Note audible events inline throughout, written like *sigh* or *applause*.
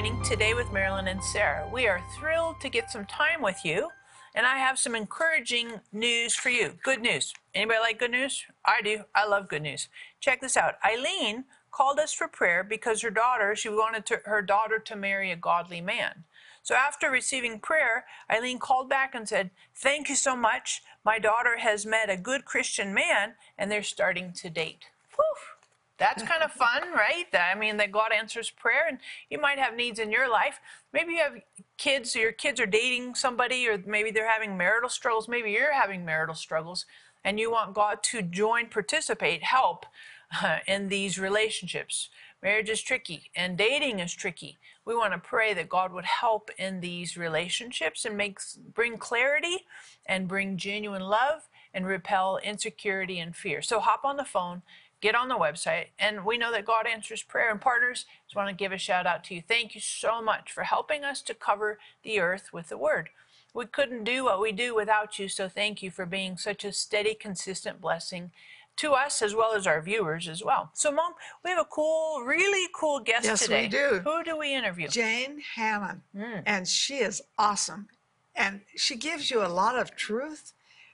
joining today with Marilyn and Sarah. We are thrilled to get some time with you, and I have some encouraging news for you. Good news. Anybody like good news? I do. I love good news. Check this out. Eileen called us for prayer because her daughter, she wanted to, her daughter to marry a godly man. So after receiving prayer, Eileen called back and said, Thank you so much. My daughter has met a good Christian man and they're starting to date. Whew. That's kind of fun, right? I mean, that God answers prayer, and you might have needs in your life. Maybe you have kids, your kids are dating somebody, or maybe they're having marital struggles. Maybe you're having marital struggles, and you want God to join, participate, help uh, *laughs* in these relationships. Marriage is tricky, and dating is tricky. We want to pray that God would help in these relationships and make bring clarity and bring genuine love and repel insecurity and fear. So hop on the phone get on the website. And we know that God answers prayer. And partners, just want to give a shout out to you. Thank you so much for helping us to cover the earth with the word. We couldn't do what we do without you. So thank you for being such a steady, consistent blessing to us as well as our viewers as well. So, Mom, we have a cool, really cool guest yes, today. Yes, we do. Who do we interview? Jane Hamon. Mm. And she is awesome. And she gives you a lot of truth,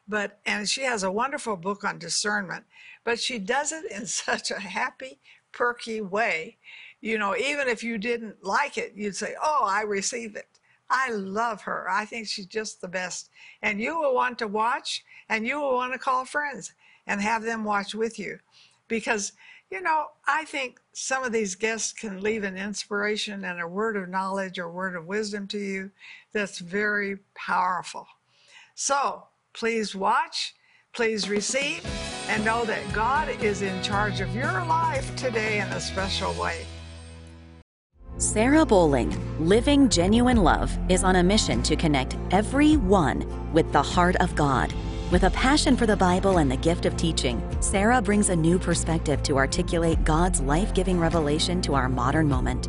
but, and she has a wonderful book on discernment but she does it in *laughs* such a happy, perky way. You know, even if you didn't like it, you'd say, Oh, I receive it. I love her. I think she's just the best. And you will want to watch and you will want to call friends and have them watch with you. Because, you know, I think some of these guests can leave an inspiration and a word of knowledge or word of wisdom to you that's very powerful. So please watch, please receive and know that God is in charge of your life today in a special way. Sarah Bowling, Living Genuine Love, is on a mission to connect everyone with the heart of God. With a passion for the Bible and the gift of teaching, Sarah brings a new perspective to articulate God's life giving revelation to our modern moment.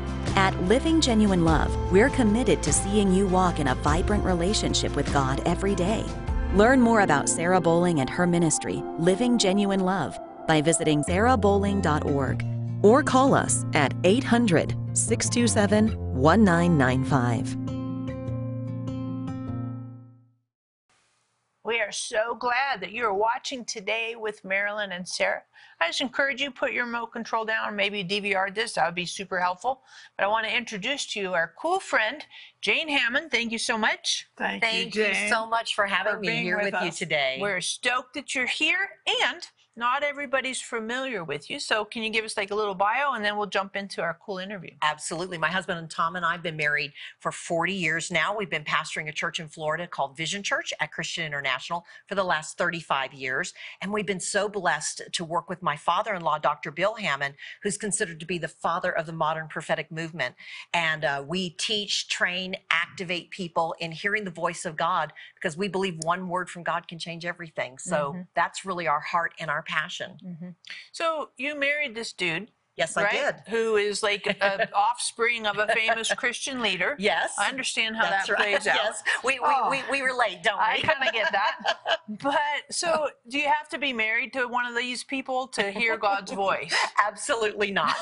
At Living Genuine Love, we're committed to seeing you walk in a vibrant relationship with God every day. Learn more about Sarah Bowling and her ministry, Living Genuine Love, by visiting sarahbowling.org or call us at 800 627 1995. We are so glad that you're watching today with Marilyn and Sarah. I just encourage you put your remote control down, or maybe DVR this. That would be super helpful. But I want to introduce to you our cool friend Jane Hamon. Thank you so much. Thank, Thank you, you, so much for having for me here with, with you today. We're stoked that you're here, and not everybody's familiar with you. So can you give us like a little bio, and then we'll jump into our cool interview. Absolutely. My husband and Tom and I have been married for 40 years now. We've been pastoring a church in Florida called Vision Church at Christian International for the last 35 years. And we've been so blessed to work with my father in law, Dr. Bill Hamon, who's considered to be the father of the modern prophetic movement. And uh, we teach, train, activate people in hearing the voice of God because we believe one word from God can change everything. So Mhm. that's really our heart and our passion. So you married this dude, Yes, I right? did. Who is like an *laughs* offspring of a famous Christian leader. Yes. I understand how That's that right. plays out. Yes, we, we, Oh. we, we relate, don't we? I kind of get that. *laughs* But so, do you have to be married to one of these people to hear God's voice? *laughs* Absolutely not.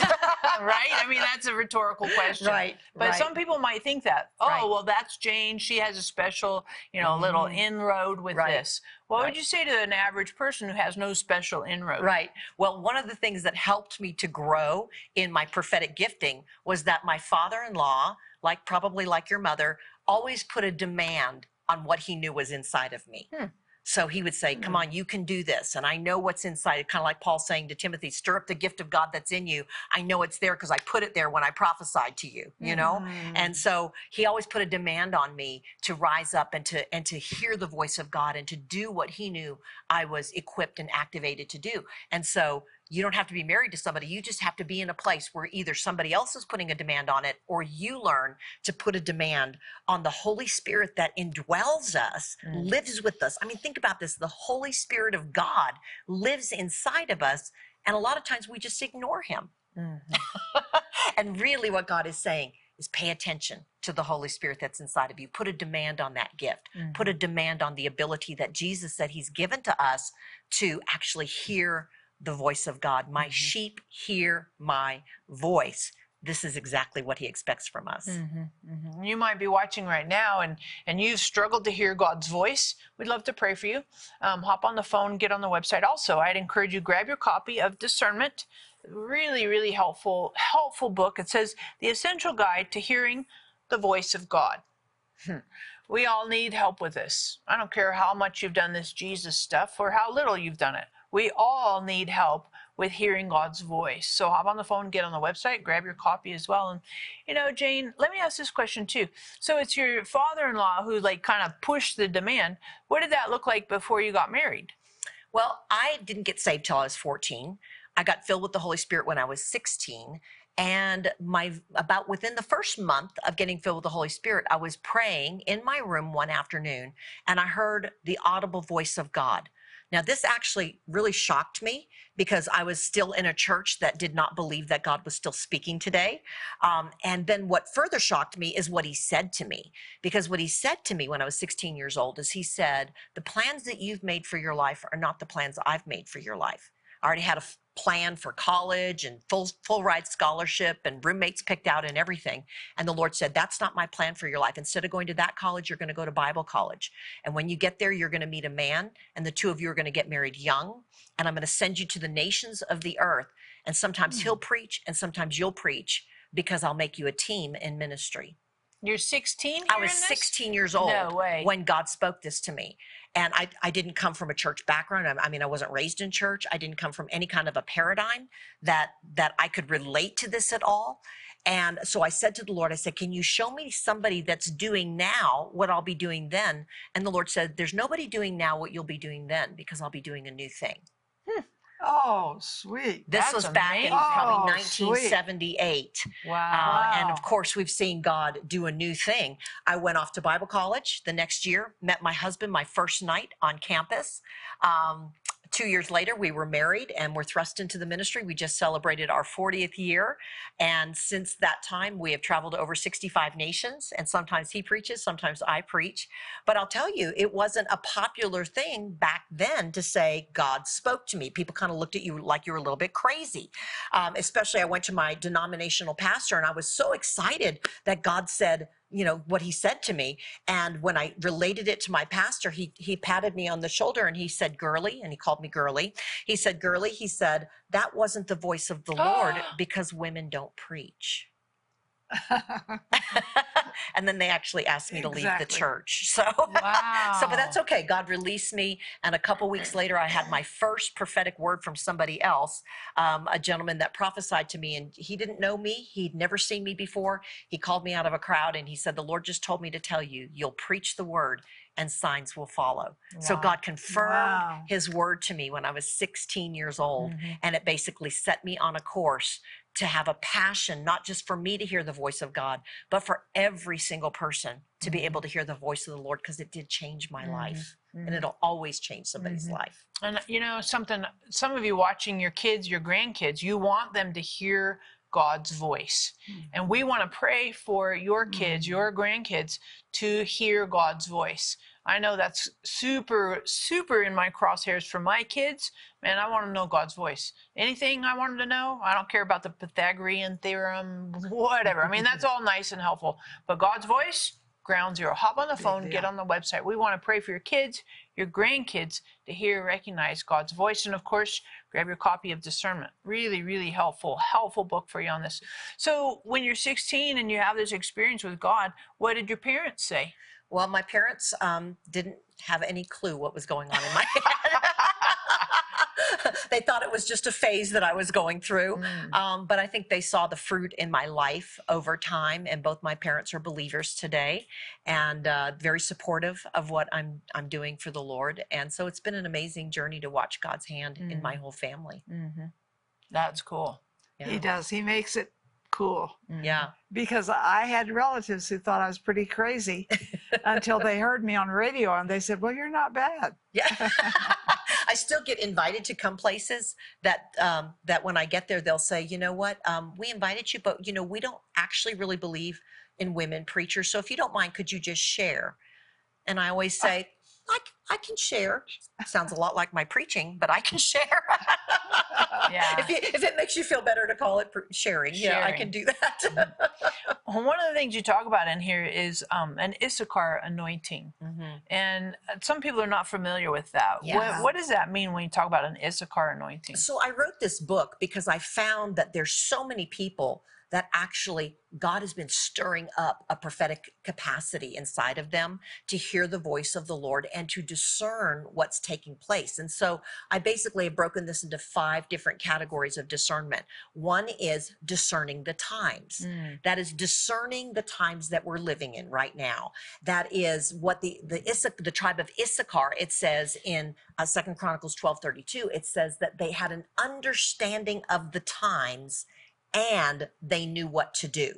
right? I mean, that's a rhetorical question. Right, But right. some people might think that, oh, Right. well, that's Jane. She has a special, you know, little Mhm. inroad with this. What would you say to an average person who has no special inroad? Right. Well, one of the things that helped me to grow in my prophetic gifting was that my father in law, like probably like your mother, always put a demand on what he knew was inside of me. Hmm. So he would say, Come Hmm. on, you can do this. And I know what's inside. Kind of like Paul saying to Timothy, Stir up the gift of God that's in you. I know it's there because I put it there when I prophesied to you, you know? Mm. And so he always put a demand on me to rise up and to and to hear the voice of God and to do what he knew I was equipped and activated to do. And so you don't have to be married to somebody. You just have to be in a place where either somebody else is putting a demand on it or you learn to put a demand on the Holy Spirit that indwells us, Mm. lives with us. I mean, think about this the Holy Spirit of God lives inside of us. And a lot of times we just ignore him. Mhm. *laughs* and really, what God is saying is pay attention to the Holy Spirit that's inside of you. Put a demand on that gift. Put a demand on the ability that Jesus said He's given to us to actually hear the voice of God. My Mhm. sheep hear my voice. This is exactly what He expects from us. Mhm, mhm. You might be watching right now and, and you've struggled to hear God's voice. We'd love to pray for you. Um, hop on the phone, get on the website. Also, I'd encourage you grab your copy of Discernment. Really, really helpful, helpful book. It says the essential guide to hearing the voice of God. Hmm. We all need help with this. I don't care how much you've done this Jesus stuff or how little you've done it. We all need help with hearing God's voice. So hop on the phone, get on the website, grab your copy as well. And you know, Jane, let me ask this question too. So it's your father-in-law who like kind of pushed the demand. What did that look like before you got married? Well, I didn't get saved till I was 14. I got filled with the Holy Spirit when I was 16. And my about within the first month of getting filled with the Holy Spirit, I was praying in my room one afternoon and I heard the audible voice of God. Now, this actually really shocked me because I was still in a church that did not believe that God was still speaking today. Um, and then what further shocked me is what he said to me. Because what he said to me when I was 16 years old is he said, The plans that you've made for your life are not the plans I've made for your life. I already had a f- plan for college and full full ride scholarship and roommates picked out and everything. And the Lord said, That's not my plan for your life. Instead of going to that college, you're going to go to Bible college. And when you get there, you're going to meet a man, and the two of you are going to get married young. And I'm going to send you to the nations of the earth. And sometimes he'll hmm. preach, and sometimes you'll preach because I'll make you a team in ministry. You're 16. I was 16 years old No way. when God spoke this to me. And I, I didn't come from a church background. I, I mean, I wasn't raised in church. I didn't come from any kind of a paradigm that that I could relate to this at all. And so I said to the Lord, I said, Can you show me somebody that's doing now what I'll be doing then? And the Lord said, There's nobody doing now what you'll be doing then because I'll be doing a new thing. Oh, sweet. This That's was back in probably Oh, sweet. 1978. Wow. Uh, and of course, we've seen God do a new thing. I went off to Bible college the next year, met my husband my first night on campus. Um, two years later, we were married and were thrust into the ministry. We just celebrated our 40th year. And since that time, we have traveled to over 65 nations. And sometimes he preaches, sometimes I preach. But I'll tell you, it wasn't a popular thing back then to say, God spoke to me. People kind of looked at you like you were a little bit crazy. Um, especially, I went to my denominational pastor and I was so excited that God said, you know what he said to me. And when i related it to my pastor he he patted me on the shoulder and he said girly and he called me girly. He said girly he said that wasn't the voice of the lord oh. because women don't preach *laughs* and then they actually asked me to leave the church so Wow. *laughs* so but that's okay god released me and a couple weeks later i had my first prophetic word from somebody else um, a gentleman that prophesied to me and he didn't know me he'd never seen me before he called me out of a crowd and he said the lord just told me to tell you you'll preach the word and signs will follow so god confirmed Wow. his word to me when i was 16 years old Mhm. and it basically set me on a course to have a passion not just for me to hear the voice of god but for every single person to be able to hear the voice of the lord because it did change my Mhm. life and Mhm. it'll always change somebody's Mhm. life And you know something, some of you watching your kids, your grandkids, you want them to hear God's voice. And we want to pray for your kids, Mhm. your grandkids to hear God's voice. I know that's super, super in my crosshairs for my kids. Man, I want to know God's voice. Anything I wanted to know, I don't care about the Pythagorean theorem, whatever. I mean, that's all nice and helpful. But God's voice, ground zero. Hop on the phone, get on the website. We want to pray for your kids, your grandkids to hear recognize God's voice. And of course, grab your copy of Discernment. Really, really helpful, helpful book for you on this. So when you're 16 and you have this experience with God, what did your parents say? Well my parents um, didn't have any clue what was going on in my *laughs* head *laughs* they thought it was just a phase that i was going through Mm. Um, but I think they saw the fruit in my life over time, and both my parents are believers today, and uh, very supportive of what I'm I'm doing for the Lord. And so it's been an amazing journey to watch God's hand in Mm. my whole family. Mm-hmm. That's cool. He does. He makes it cool. Yeah. Because I had relatives who thought I was pretty crazy *laughs* until they heard me on radio and they said, Well, you're not bad. Yeah. *laughs* I still get invited to come places that um, that when I get there, they'll say, you know what, um, we invited you, but you know we don't actually really believe in women preachers. So if you don't mind, could you just share? And I always say, I, I can share. Sounds a lot like my preaching, but I can *laughs* share. Yeah. if, you, if it makes you feel better to call it pr- sharing, yeah, I can do that. Well, one of the things you talk about in here is um, an Issachar anointing. Mhm. And uh, some people are not familiar with that. Yeah. What, what does that mean when you talk about an Issachar anointing? So I wrote this book because I found that there's so many people that actually God has been stirring up a prophetic capacity inside of them to hear the voice of the Lord and to discern what's taking place. And so I basically have broken this into five different categories of discernment. One is discerning the times. Mm. That is discerning the times that we're living in right now. That is what the the Issach, the tribe of Issachar. It says in uh, Second Chronicles twelve thirty two. It says that they had an understanding of the times, and they knew what to do.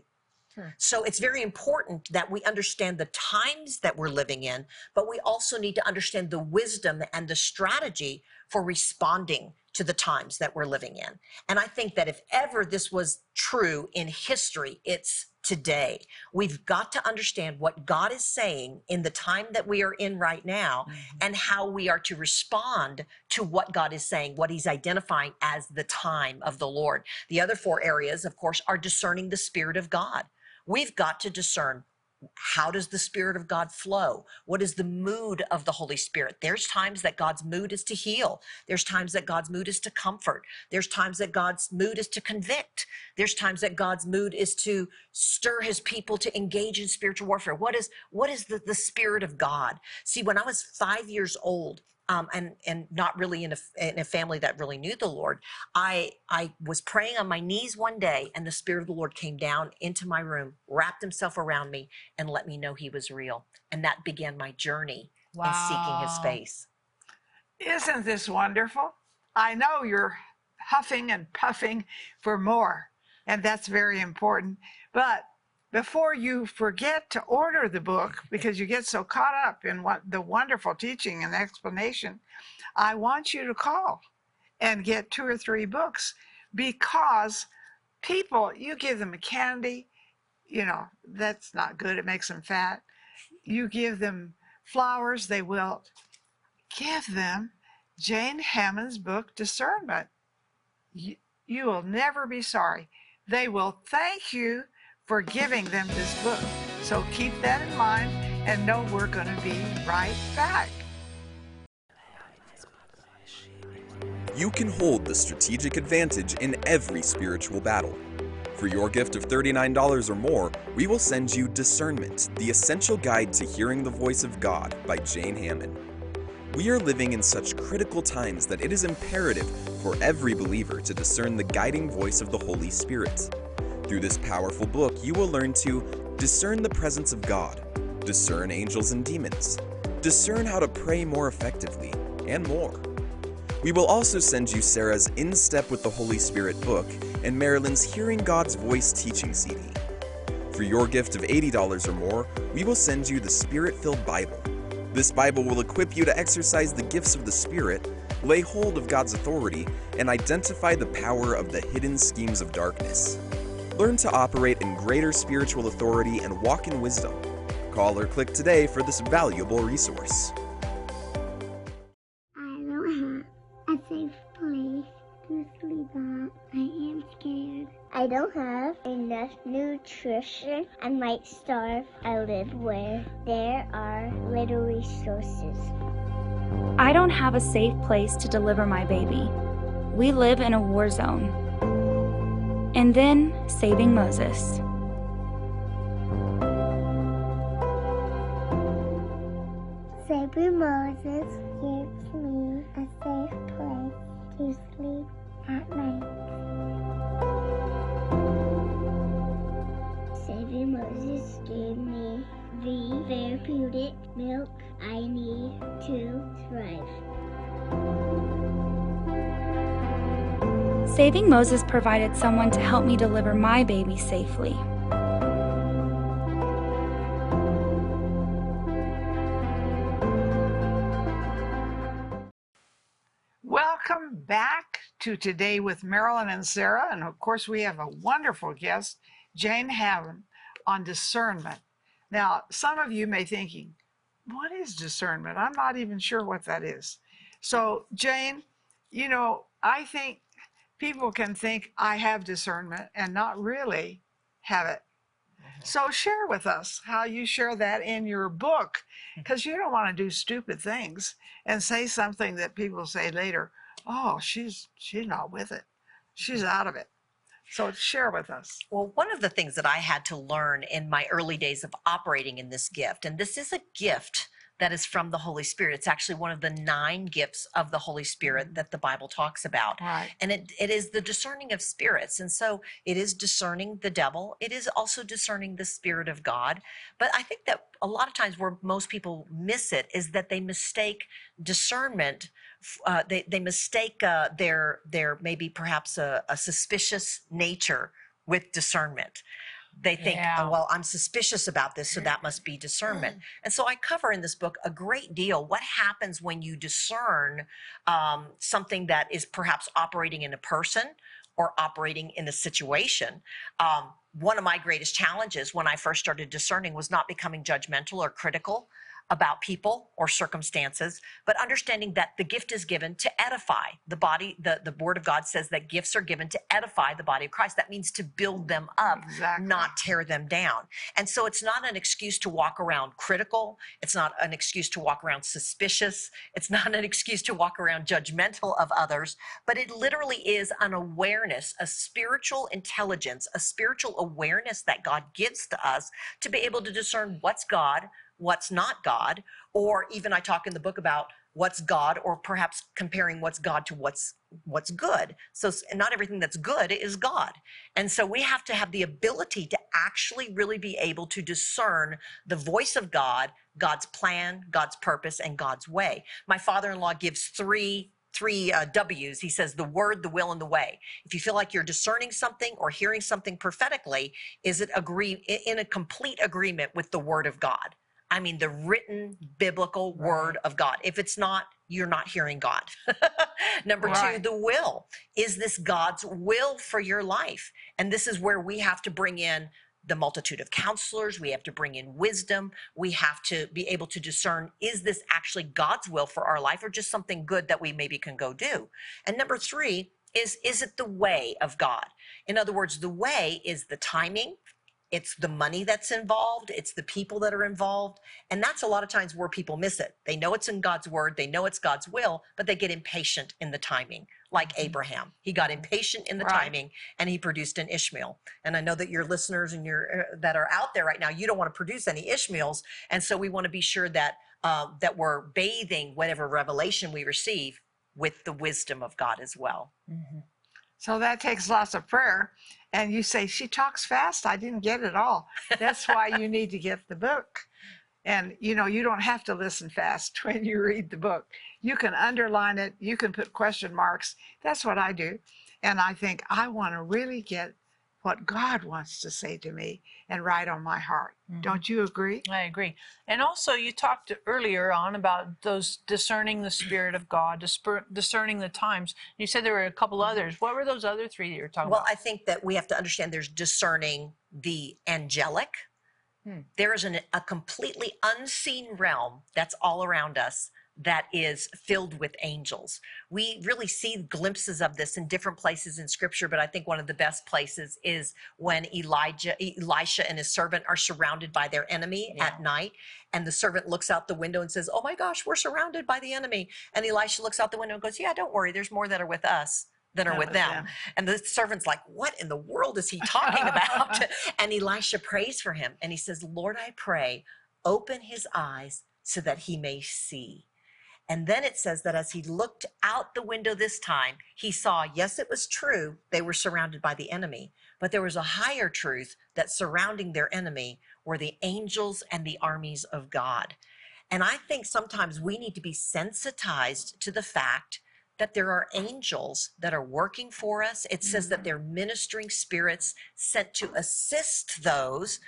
Hmm. So it's very important that we understand the times that we're living in, but we also need to understand the wisdom and the strategy for responding to the times that we're living in. And I think that if ever this was true in history, it's today. We've got to understand what God is saying in the time that we are in right now mm-hmm. and how we are to respond to what God is saying, what He's identifying as the time of the Lord. The other four areas, of course, are discerning the Spirit of God. We've got to discern how does the spirit of god flow? What is the mood of the holy spirit? There's times that god's mood is to heal. There's times that god's mood is to comfort. There's times that god's mood is to convict. There's times that god's mood is to stir his people to engage in spiritual warfare. What is what is the, the spirit of god? See when i was five years old um, and and not really in a, in a family that really knew the Lord, I I was praying on my knees one day, and the Spirit of the Lord came down into my room, wrapped Himself around me, and let me know He was real, and that began my journey in seeking His face. Isn't this wonderful? I know you're huffing and puffing for more, and that's very important. But before you forget to order the book because you get so caught up in what the wonderful teaching and explanation, I want you to call and get two or three books because people, you give them a candy, you know, that's not good. It makes them fat. You give them flowers, they wilt. Give them Jane Hamon's book, Discernment. You, you will never be sorry. They will thank you for giving them this book. So keep that in mind and know we're going to be right back. You can hold the strategic advantage in every spiritual battle. For your gift of $39 or more, we will send you Discernment, the essential guide to hearing the voice of God by Jane Hamon. We are living in such critical times that it is imperative for every believer to discern the guiding voice of the Holy Spirit. Through this powerful book, you will learn to discern the presence of God, discern angels and demons, discern how to pray more effectively, and more. We will also send you Sarah's In Step with the Holy Spirit book and Marilyn's Hearing God's Voice teaching CD. For your gift of $80 or more, we will send you the Spirit filled Bible. This Bible will equip you to exercise the gifts of the Spirit, lay hold of God's authority, and identify the power of the hidden schemes of darkness. Learn to operate in greater spiritual authority and walk in wisdom. Call or click today for this valuable resource. I don't have a safe place to sleep at. I am scared. I don't have enough nutrition. I might starve. I live where there are little resources. I don't have a safe place to deliver my baby. We live in a war zone. And then saving Moses. Saving Moses gives me a safe place to sleep at night. Saving Moses gave me the therapeutic milk I need to thrive. Saving Moses provided someone to help me deliver my baby safely. Welcome back to Today with Marilyn and Sarah. And of course, we have a wonderful guest, Jane Hamon, on discernment. Now, some of you may thinking, what is discernment? I'm not even sure what that is. So, Jane, you know, I think people can think I have discernment and not really have it. Mm-hmm. So, share with us how you share that in your book mm-hmm. because you don't want to do stupid things and say something that people say later, oh, she's she's not with it. She's mm-hmm. out of it. So, share with us. Well, one of the things that I had to learn in my early days of operating in this gift, and this is a gift that is from the Holy Spirit. It's actually one of the nine gifts of the Holy Spirit that the Bible talks about. Right. And it, it is the discerning of spirits. And so it is discerning the devil. It is also discerning the Spirit of God. But I think that a lot of times where most people miss it is that they mistake discernment. Uh, they, they mistake uh, their, their maybe perhaps a, a suspicious nature with discernment they think, Yeah. oh, well, I'm suspicious about this, so that must be discernment. And so I cover in this book a great deal what happens when you discern um, something that is perhaps operating in a person or operating in a situation. Um, one of my greatest challenges when I first started discerning was not becoming judgmental or critical about people or circumstances, but understanding that the gift is given to edify the body. The, the word of God says that gifts are given to edify the body of Christ. That means to build them up, Exactly. not tear them down. And so it's not an excuse to walk around critical. It's not an excuse to walk around suspicious. It's not an excuse to walk around judgmental of others, but it literally is an awareness, a spiritual intelligence, a spiritual awareness that God gives to us to be able to discern what's God, what's not God, or even I talk in the book about what's God, or perhaps comparing what's God to what's what's good. So not everything that's good is God. And so we have to have the ability to actually really be able to discern the voice of God, God's plan, God's purpose, and God's way. My father-in-law gives three three uh, W's. He says the word, the will, and the way. If you feel like you're discerning something or hearing something prophetically, is it agree in a complete agreement with the word of God? I mean, the written biblical word of God. If it's not, you're not hearing God. *laughs* Number two, the will. Is this God's will for your life? And this is where we have to bring in the multitude of counselors. We have to bring in wisdom. We have to be able to discern is this actually God's will for our life or just something good that we maybe can go do? And number three is is it the way of God? In other words, the way is the timing, it's the money that's involved, it's the people that are involved. And that's a lot of times where people miss it. They know it's in God's word, they know it's God's will, but they get impatient in the timing, like Abraham. He got impatient in the Right. timing and he produced an Ishmael. And I know that your listeners and your uh, that are out there right now, you don't want to produce any Ishmaels, and so we want to be sure that um, that we're bathing whatever revelation we receive with the wisdom of God as well. So that takes lots of prayer. And you say, she talks fast. I didn't get it all. That's why you need to get the book. And you know, you don't have to listen fast *laughs* when you read the book. You can underline it, you can put question marks. That's what I do. And I think I want to really get what God wants to say to me and write on my heart. Mm-hmm. Don't you agree? I agree. And also, you talked earlier on about those discerning the Spirit of God, discerning the times. You said there were a couple mm-hmm. others. What were those other three that you were talking Well, about? I think that we have to understand there's discerning the angelic. Hmm. There is an, a completely unseen realm that's all around us that is filled with angels. We really see glimpses of this in different places in scripture, but I think one of the best places is when Elijah, Elisha and his servant are surrounded by their enemy at night. And the servant looks out the window and says, Oh my gosh, we're surrounded by the enemy. And Elisha looks out the window and goes, Yeah, don't worry. There's more that are with us than are with with them. them. And the servant's like, What in the world is he *laughs* talking about? *laughs* and Elisha prays for him and he says, Lord, I pray, open his eyes so that he may see. And then it says that as he looked out the window this time, he saw, yes, it was true, they were surrounded by the enemy, but there was a higher truth that surrounding their enemy were the angels and the armies of God. And I think sometimes we need to be sensitized to the fact that there are angels that are working for us. It says that mm-hmm. they're ministering spirits sent to assist those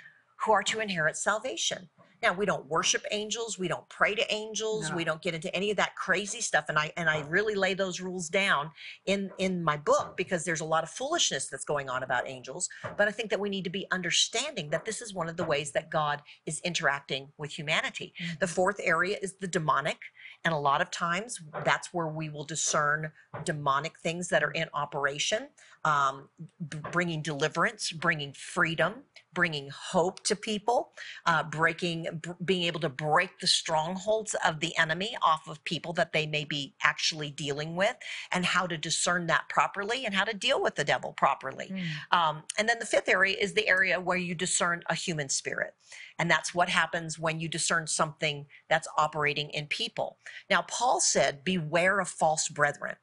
who are to inherit salvation. Now we don't worship angels, we don't pray to angels, we don't get into any of that crazy stuff and I and I really lay those rules down in in my book because there's a lot of foolishness that's going on about angels, but I think that we need to be understanding that this is one of the ways that God is interacting with humanity. The fourth area is the demonic and a lot of times that's where we will discern demonic things that are in operation um, b- bringing deliverance bringing freedom bringing hope to people uh, breaking b- being able to break the strongholds of the enemy off of people that they may be actually dealing with and how to discern that properly and how to deal with the devil properly. Um, and then the fifth area is the area where you discern a human spirit and that's what happens when you discern something that's operating in people. Now paul said beware of false brethren.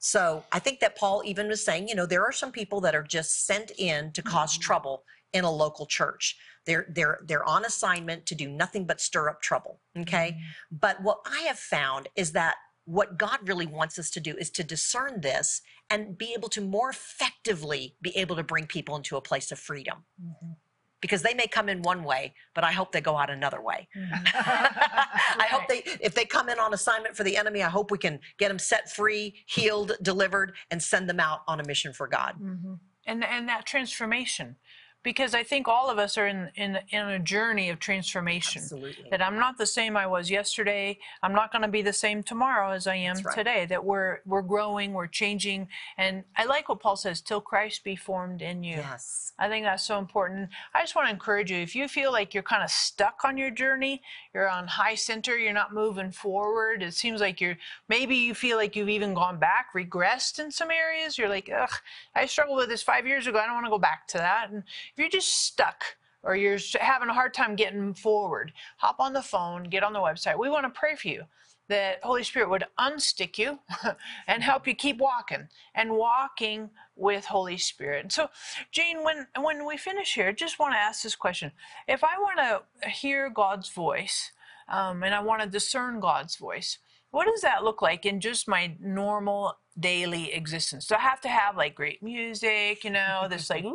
So I think that Paul even was saying, you know, there are some people that are just sent in to cause trouble in a local church. They're they're they're on assignment to do nothing but stir up trouble. Okay. Mm-hmm. But what I have found is that what God really wants us to do is to discern this and be able to more effectively be able to bring people into a place of freedom. Mm-hmm. Because they may come in one way, but I hope they go out another way. Mm-hmm. *laughs* I hope they, if they come in on assignment for the enemy, I hope we can get them set free, healed, delivered, and send them out on a mission for God. and and that transformation because i think all of us are in in in a journey of transformation Absolutely. that i'm not the same i was yesterday i'm not going to be the same tomorrow as i am right. today that we're we're growing we're changing and i like what paul says till christ be formed in you Yes. I think that's so important. I just want to encourage you if you feel like you're kind of stuck on your journey, you're on high center, you're not moving forward, it seems like you're maybe you feel like you've even gone back, regressed in some areas. You're like, ugh, I struggled with this five years ago. I don't want to go back to that. And if you're just stuck, or you're having a hard time getting forward, hop on the phone, get on the website. We want to pray for you that Holy Spirit would unstick you *laughs* and help you keep walking and walking with Holy Spirit. And so, Jane, when when we finish here, just want to ask this question: If I want to hear God's voice um, and I want to discern God's voice, what does that look like in just my normal daily existence? Do I have to have like great music, you know, this like? *laughs*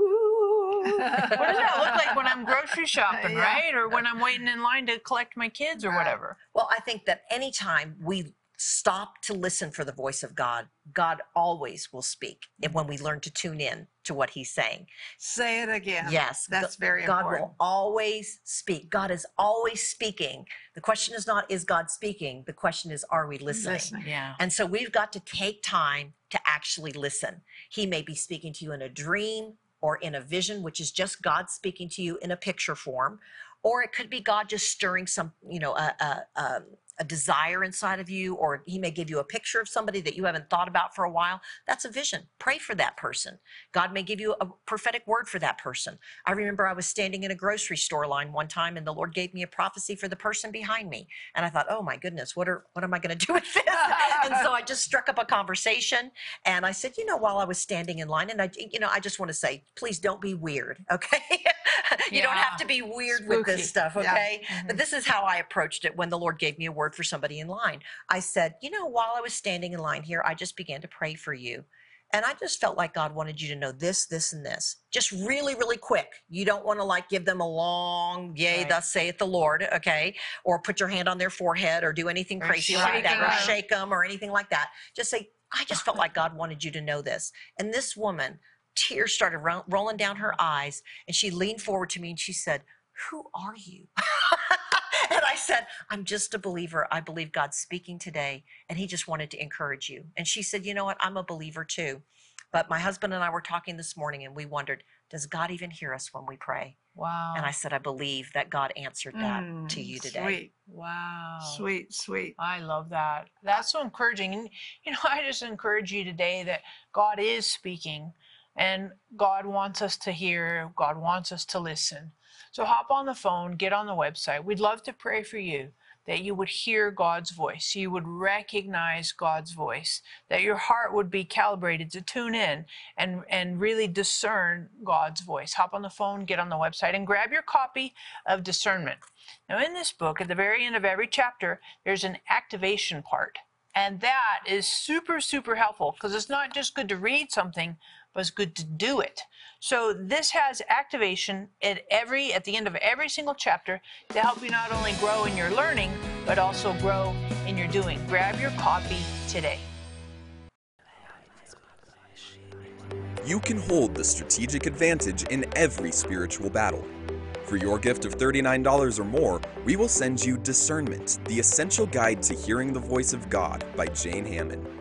*laughs* What does that look like when I'm grocery shopping, Yeah. right? Or when I'm waiting in line to collect my kids or Right. whatever? Well, I think that anytime we stop to listen for the voice of God, God always will speak and when we learn to tune in to what he's saying. Say it again. Yes, That's G- very God important. will always speak. God is always speaking. The question is not, is God speaking? The question is, are we listening? Listening. Yeah. And so we've got to take time to actually listen. He may be speaking to you in a dream or in a vision, which is just God speaking to you in a picture form, or it could be God just stirring some, you know, a, a, a, a desire inside of you, or He may give you a picture of somebody that you haven't thought about for a while. That's a vision. Pray for that person. God may give you a prophetic word for that person. I remember I was standing in a grocery store line one time, and the Lord gave me a prophecy for the person behind me, and I thought, oh my goodness, what are what am I going to do with this? *laughs* and so I just struck up a conversation, and I said, you know, while I was standing in line, and I, you know, I just want to say, please don't be weird, *laughs* okay? you don't have to be weird with this stuff, Yeah. okay? Mm-hmm. But this is how I approached it when the Lord gave me a word for somebody in line. I said, you know, while I was standing in line here, I just began to pray for you. And I just felt like God wanted you to know this, this, and this. Just really, really quick. You don't want to like give them a long, yay, Right. thus saith the Lord, okay? Or put your hand on their forehead or do anything Or crazy like that or shake them or anything like that. Just say, I just felt like God wanted you to know this. And this woman, tears started ro- rolling down her eyes, and she leaned forward to me and she said, Who are you? *laughs* and I said, I'm just a believer. I believe God's speaking today, and He just wanted to encourage you. And she said, You know what? I'm a believer too. But my husband and I were talking this morning, and we wondered, Does God even hear us when we pray? Wow. And I said, I believe that God answered that to Mm, you today. Sweet, wow. sweet, sweet. I love that. That's so encouraging. And, you know, *laughs* I just encourage you today that God is speaking and God wants us to hear, God wants us to listen. So hop on the phone, get on the website. We'd love to pray for you that you would hear God's voice, you would recognize God's voice, that your heart would be calibrated to tune in and, and really discern God's voice. Hop on the phone, get on the website, and grab your copy of Discernment. Now, in this book, at the very end of every chapter, there's an activation part. And that is super, super helpful because it's not just good to read something, it's good to do it. So this has activation at every at the end of every single chapter to help you not only grow in your learning, but also grow in your doing. Grab your copy today. You can hold the strategic advantage in every spiritual battle. For your gift of $39 or more, we will send you Discernment, the essential guide to hearing the voice of God by Jane Hamon.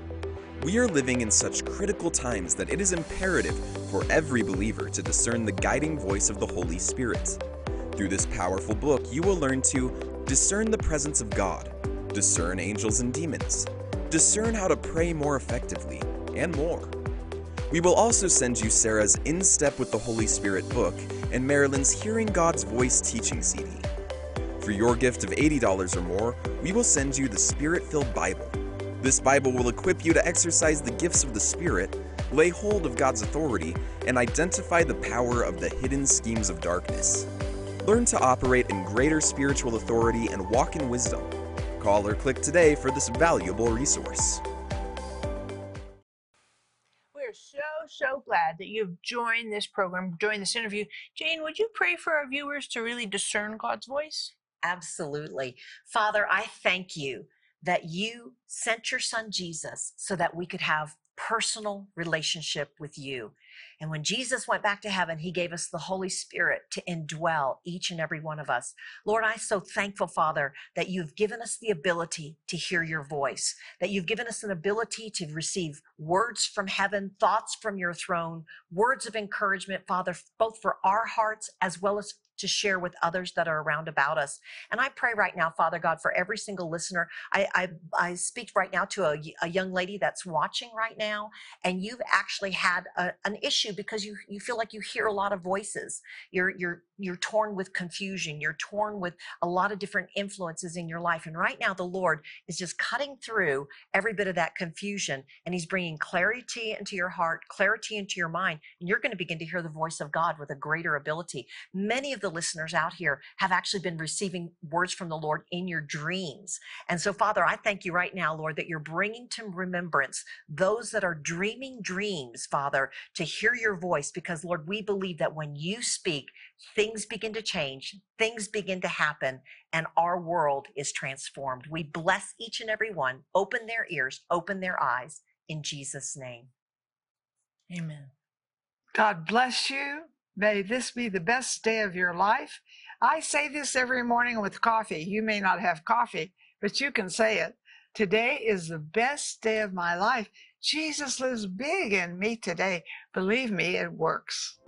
We are living in such critical times that it is imperative for every believer to discern the guiding voice of the Holy Spirit. Through this powerful book, you will learn to discern the presence of God, discern angels and demons, discern how to pray more effectively, and more. We will also send you Sarah's In Step with the Holy Spirit book and Marilyn's Hearing God's Voice teaching CD. For your gift of $80 or more, we will send you the Spirit filled Bible. This Bible will equip you to exercise the gifts of the Spirit, lay hold of God's authority, and identify the power of the hidden schemes of darkness. Learn to operate in greater spiritual authority and walk in wisdom. Call or click today for this valuable resource. We're so, so glad that you've joined this program, joined this interview. Jane, would you pray for our viewers to really discern God's voice? Absolutely. Father, I thank you that you sent your son Jesus so that we could have personal relationship with you. And when Jesus went back to heaven, he gave us the Holy Spirit to indwell each and every one of us. Lord, I'm so thankful, Father, that you've given us the ability to hear your voice, that you've given us an ability to receive words from heaven, thoughts from your throne, words of encouragement, Father, both for our hearts as well as to share with others that are around about us. And I pray right now, Father God, for every single listener. I, I, I speak right now to a, a, young lady that's watching right now, and you've actually had a, an issue because you, you feel like you hear a lot of voices. You're, you're, you're torn with confusion. You're torn with a lot of different influences in your life. And right now, the Lord is just cutting through every bit of that confusion, and He's bringing clarity into your heart, clarity into your mind, and you're going to begin to hear the voice of God with a greater ability. Many of the listeners out here have actually been receiving words from the Lord in your dreams. And so, Father, I thank you right now, Lord, that you're bringing to remembrance those that are dreaming dreams, Father, to hear your voice, because, Lord, we believe that when you speak, things begin to change, things begin to happen, and our world is transformed. We bless each and every one. Open their ears, open their eyes in Jesus' name. Amen. God bless you. May this be the best day of your life. I say this every morning with coffee. You may not have coffee, but you can say it. Today is the best day of my life. Jesus lives big in me today. Believe me, it works.